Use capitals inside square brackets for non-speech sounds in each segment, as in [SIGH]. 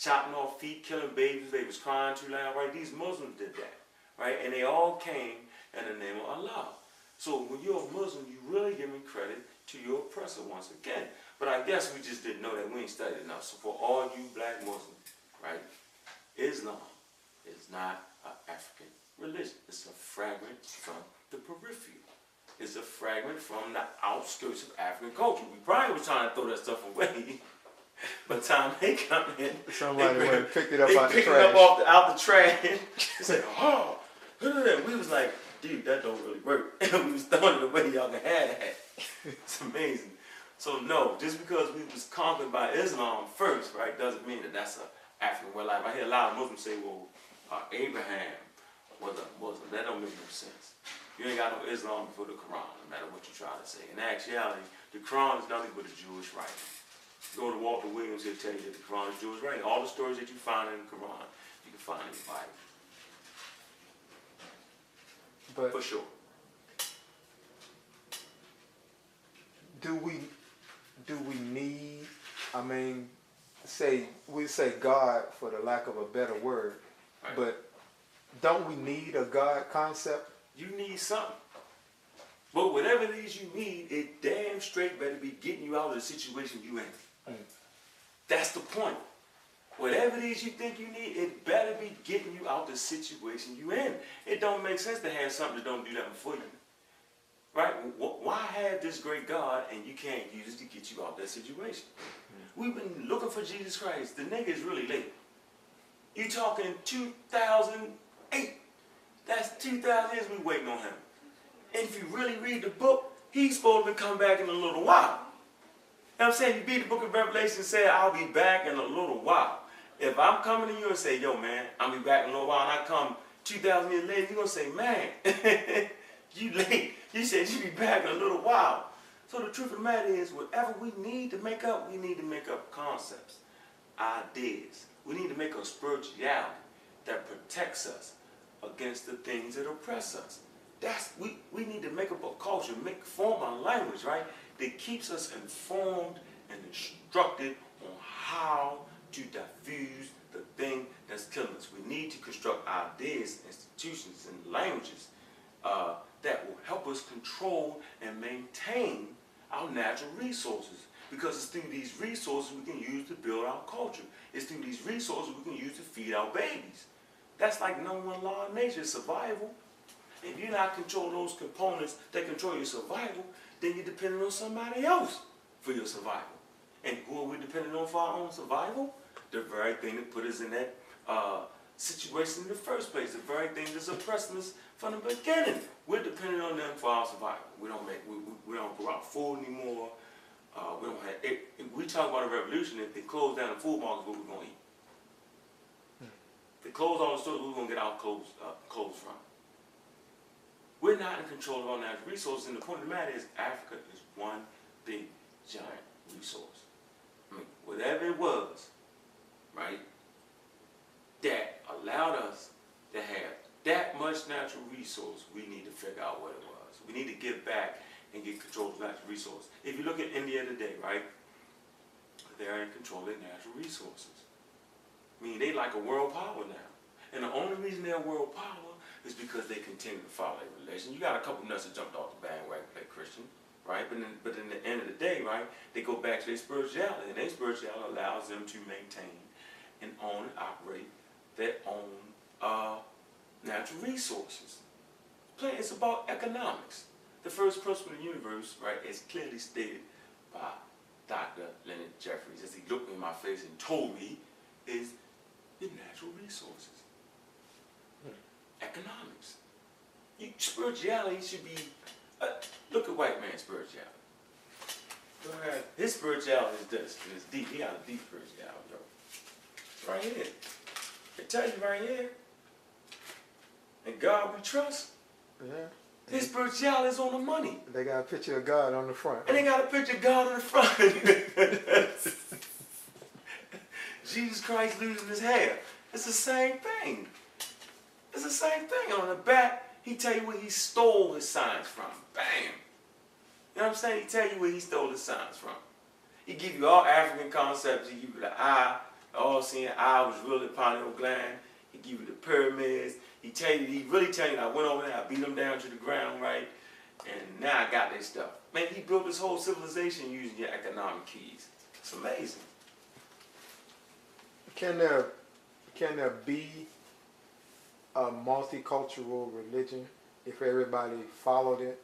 chopping off feet, killing babies, they was crying too loud, right? These Muslims did that, right? And they all came in the name of Allah. So when you're a Muslim, you really giving credit to your oppressor once again. But I guess we just didn't know that we ain't studied enough. So for all you black Muslims, right? Islam is not an African religion. It's a fragment from the periphery. It's a fragment from the outskirts of African culture. We probably was trying to throw that stuff away. [LAUGHS] But time they come in, Somebody they went and picked it up they out the picked it up trash. off the, out the trash. they said, "Oh, look at that." We was like, "Dude, that don't really work." [LAUGHS] we was throwing it away. Y'all can have that. It's amazing. So no, just because we was conquered by Islam first, right, doesn't mean that that's a African way of life. I hear a lot of Muslims say, "Well, uh, Abraham was a Muslim." That don't make no sense. You ain't got no Islam before the Quran, no matter what you try to say. In actuality, the Quran is nothing but a Jewish writing. Go to Walter Williams, he'll tell you that the Quran is Jewish writing. All the stories that you find in the Quran, you can find in the Bible, But for sure. do we do we need I mean say we say God for the lack of a better word, Right. but don't we need a God concept? You need something. But whatever it is you need, it damn straight better be getting you out of the situation you in. That's the point. Whatever it is you think you need, it better be getting you out the situation you in. It don't make sense to have something that don't do nothing for you. Right? Why have this great God and you can't use it to get you out that situation? We've been looking for Jesus Christ. The nigga is really late. You talking 2008. That's 2,000 years we waiting on him. And if you really read the book, he's supposed to come back in a little while. You know what I'm saying? You beat the book of Revelation and say, I'll be back in a little while. If I'm coming to you and say, yo, man, I'll be back in a little while, and I come 2,000 years later, you're going to say, man, [LAUGHS] you late. You said you'd be back in a little while. So the truth of the matter is, whatever we need to make up, we need to make up concepts, ideas. We need to make a spirituality that protects us against the things that oppress us. That's we, we need to make up a culture, make form a language, right? That keeps us informed and instructed on how to diffuse the thing that's killing us. We need to construct ideas, institutions, and languages uh, that will help us control and maintain our natural resources. Because it's through these resources we can use to build our culture. It's through these resources we can use to feed our babies. That's like number one law of nature, survival. If you're not controlling those components that control your survival, then you're depending on somebody else for your survival. And who are we depending on for our own survival? The very thing that put us in that uh, situation in the first place. The very thing that's oppressing us from the beginning. We're depending on them for our survival. We don't make, we, we, we don't grow out food anymore. Uh, we don't have. It, we talk about a revolution. If they close down the food markets, what we're gonna eat? If they close all the stores, we're gonna get our clothes uh, clothes from. We're not in control of our natural resources, and the point of the matter is, Africa is one big giant resource. I mean, whatever it was, right, that allowed us to have that much natural resource, we need to figure out what it was. We need to give back and get control of natural resources. If you look at India today, right, they're in control of their natural resources. I mean, they like a world power now. And the only reason they're a world power is because they continue to follow their religion. You got a couple nuts that jumped off the bandwagon, play Christian, right? But then, but in the end of the day, right, they go back to their spirituality, and their spirituality allows them to maintain and own and operate their own uh, natural resources. It's about economics. The first principle of the universe, right, is clearly stated by Dr. Leonard Jeffries, as he looked me in my face and told me, is the natural resources. Economics. You, spirituality should be, uh, look at white man's spirituality. Go ahead. His spirituality is this, it's deep, he got a deep spirituality, yo. It's right here. It tell you right here. And God we trust. Yeah. His spirituality is on the money. They got a picture of God on the front. And they got a picture of God on the front. [LAUGHS] Jesus Christ losing his hair. It's the same thing. It's the same thing. On the back, he tell you where he stole his signs from. Bam. You know what I'm saying? He tell you where he stole his signs from. He give you all African concepts. He give you the eye, all seeing eye was really pineal gland. He give you the pyramids. He tell you, he really tell you, I went over there, I beat them down to the ground, right? And now I got this stuff. Man, he built this whole civilization using your economic keys. It's amazing. Can there can there be a multicultural religion if everybody followed it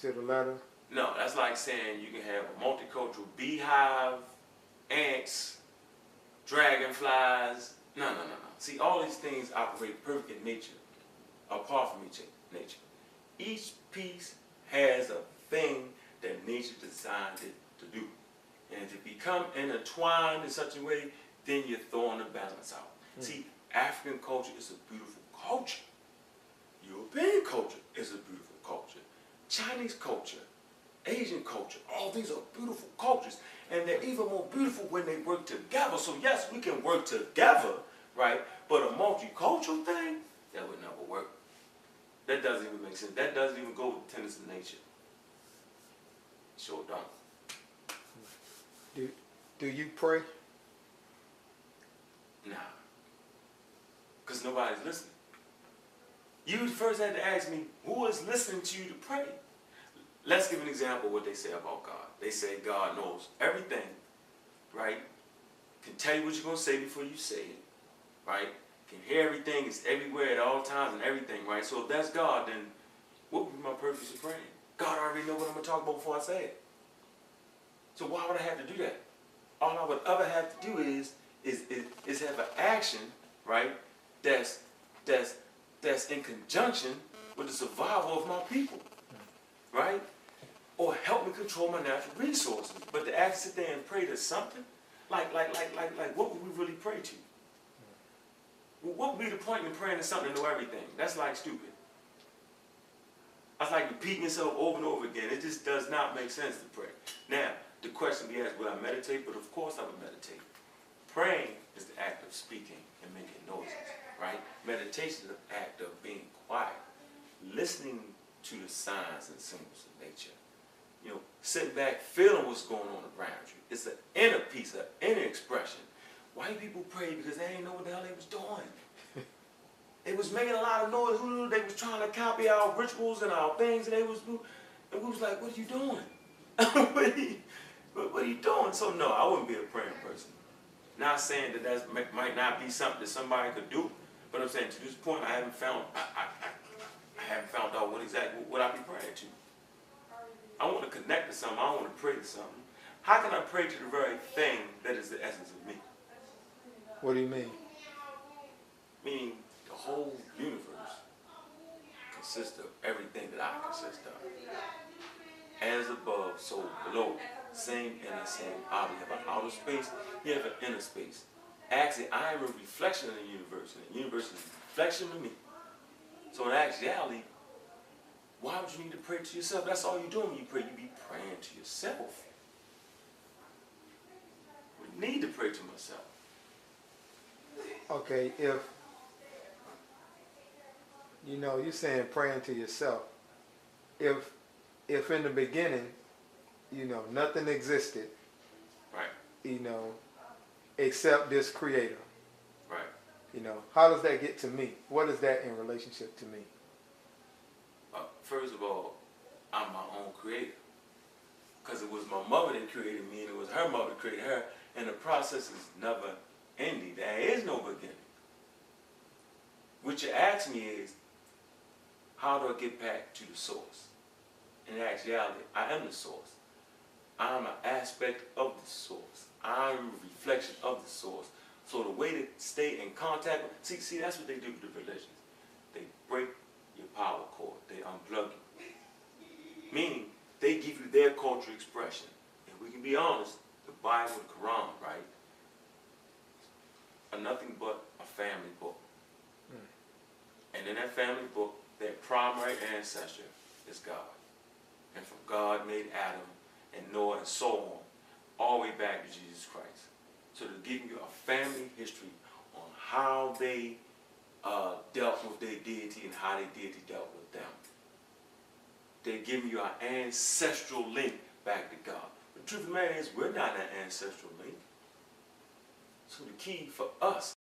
to the letter? No, that's like saying you can have a multicultural beehive, ants, dragonflies. No, no, no, no. See, all these things operate perfect in nature, apart from each nature. Each piece has a thing that nature designed it to do. And if it become intertwined in such a way, then you're throwing the balance out. Hmm. See, African culture is a beautiful culture. European culture is a beautiful culture. Chinese culture, Asian culture, all these are beautiful cultures. And they're even more beautiful when they work together. So yes, we can work together, right? But a multicultural thing, that would never work. That doesn't even make sense. That doesn't even go with the tenets of nature. Sure don't. Do do you pray? Nah. Because nobody's listening. You first had to ask me, who is listening to you to pray? Let's give an example of what they say about God. They say God knows everything, right? Can tell you what you're going to say before you say it, right? Can hear everything, is everywhere at all times and everything, right? So if that's God, then what would be my purpose of praying? God already know what I'm going to talk about before I say it. So why would I have to do that? All I would ever have to do is is, is, is have an action, right, that's that's that's in conjunction with the survival of my people. Right? Or help me control my natural resources. But to actually sit there and pray to something, like like like like like what would we really pray to? What would be the point in praying to something to know everything? That's like stupid. That's like repeating yourself over and over again. It just does not make sense to pray. Now, the question we asked, will I meditate? But of course I would meditate. Praying is the act of speaking and making noises, right? Meditation is the act of being quiet, listening to the signs and symbols of nature. You know, sitting back, feeling what's going on around you. It's an inner peace, an inner expression. White people pray because they didn't know what the hell they was doing. [LAUGHS] They was making a lot of noise. Who they was trying to copy our rituals and our things, and they was, and we was like, "What are you doing? [LAUGHS] what, are you, what are you doing?" So no, I wouldn't be a praying person. Not saying that that might not be something that somebody could do, but I'm saying to this point, I haven't found, I, I, I, I haven't found out what exactly what I be praying to. I want to connect to something. I want to pray to something. How can I pray to the very thing that is the essence of me? What do you mean? Meaning the whole universe consists of everything that I consist of. As above, so below. Same in the same out. You have an outer space, you have an inner space. Actually, I am a reflection of the universe, and the universe is a reflection of me. So in actuality, why would you need to pray to yourself? That's all you're doing when you pray. You be praying to yourself. We need to pray to myself. Okay, if you know you're saying praying to yourself. If if in the beginning, you know, nothing existed, Right, you know, except this creator. right. You know, how does that get to me? What is that in relationship to me? Uh, first of all, I'm my own creator. Because it was my mother that created me, and it was her mother that created her, and the process is never ending. There is no beginning. What you ask me is, how do I get back to the source? In actuality, I am the source. I'm an aspect of the source. I'm a reflection of the source. So the way to stay in contact with, see, see, that's what they do with the religions. They break your power cord. They unplug you. Meaning, they give you their cultural expression. And we can be honest, the Bible and Quran, right, are nothing but a family book. Hmm. And in that family book, their primary ancestor is God. And from God made Adam and Noah and so on, all the way back to Jesus Christ. So they're giving you a family history on how they uh, dealt with their deity and how their deity dealt with them. They're giving you an ancestral link back to God. The truth of the matter is, we're not an ancestral link. So the key for us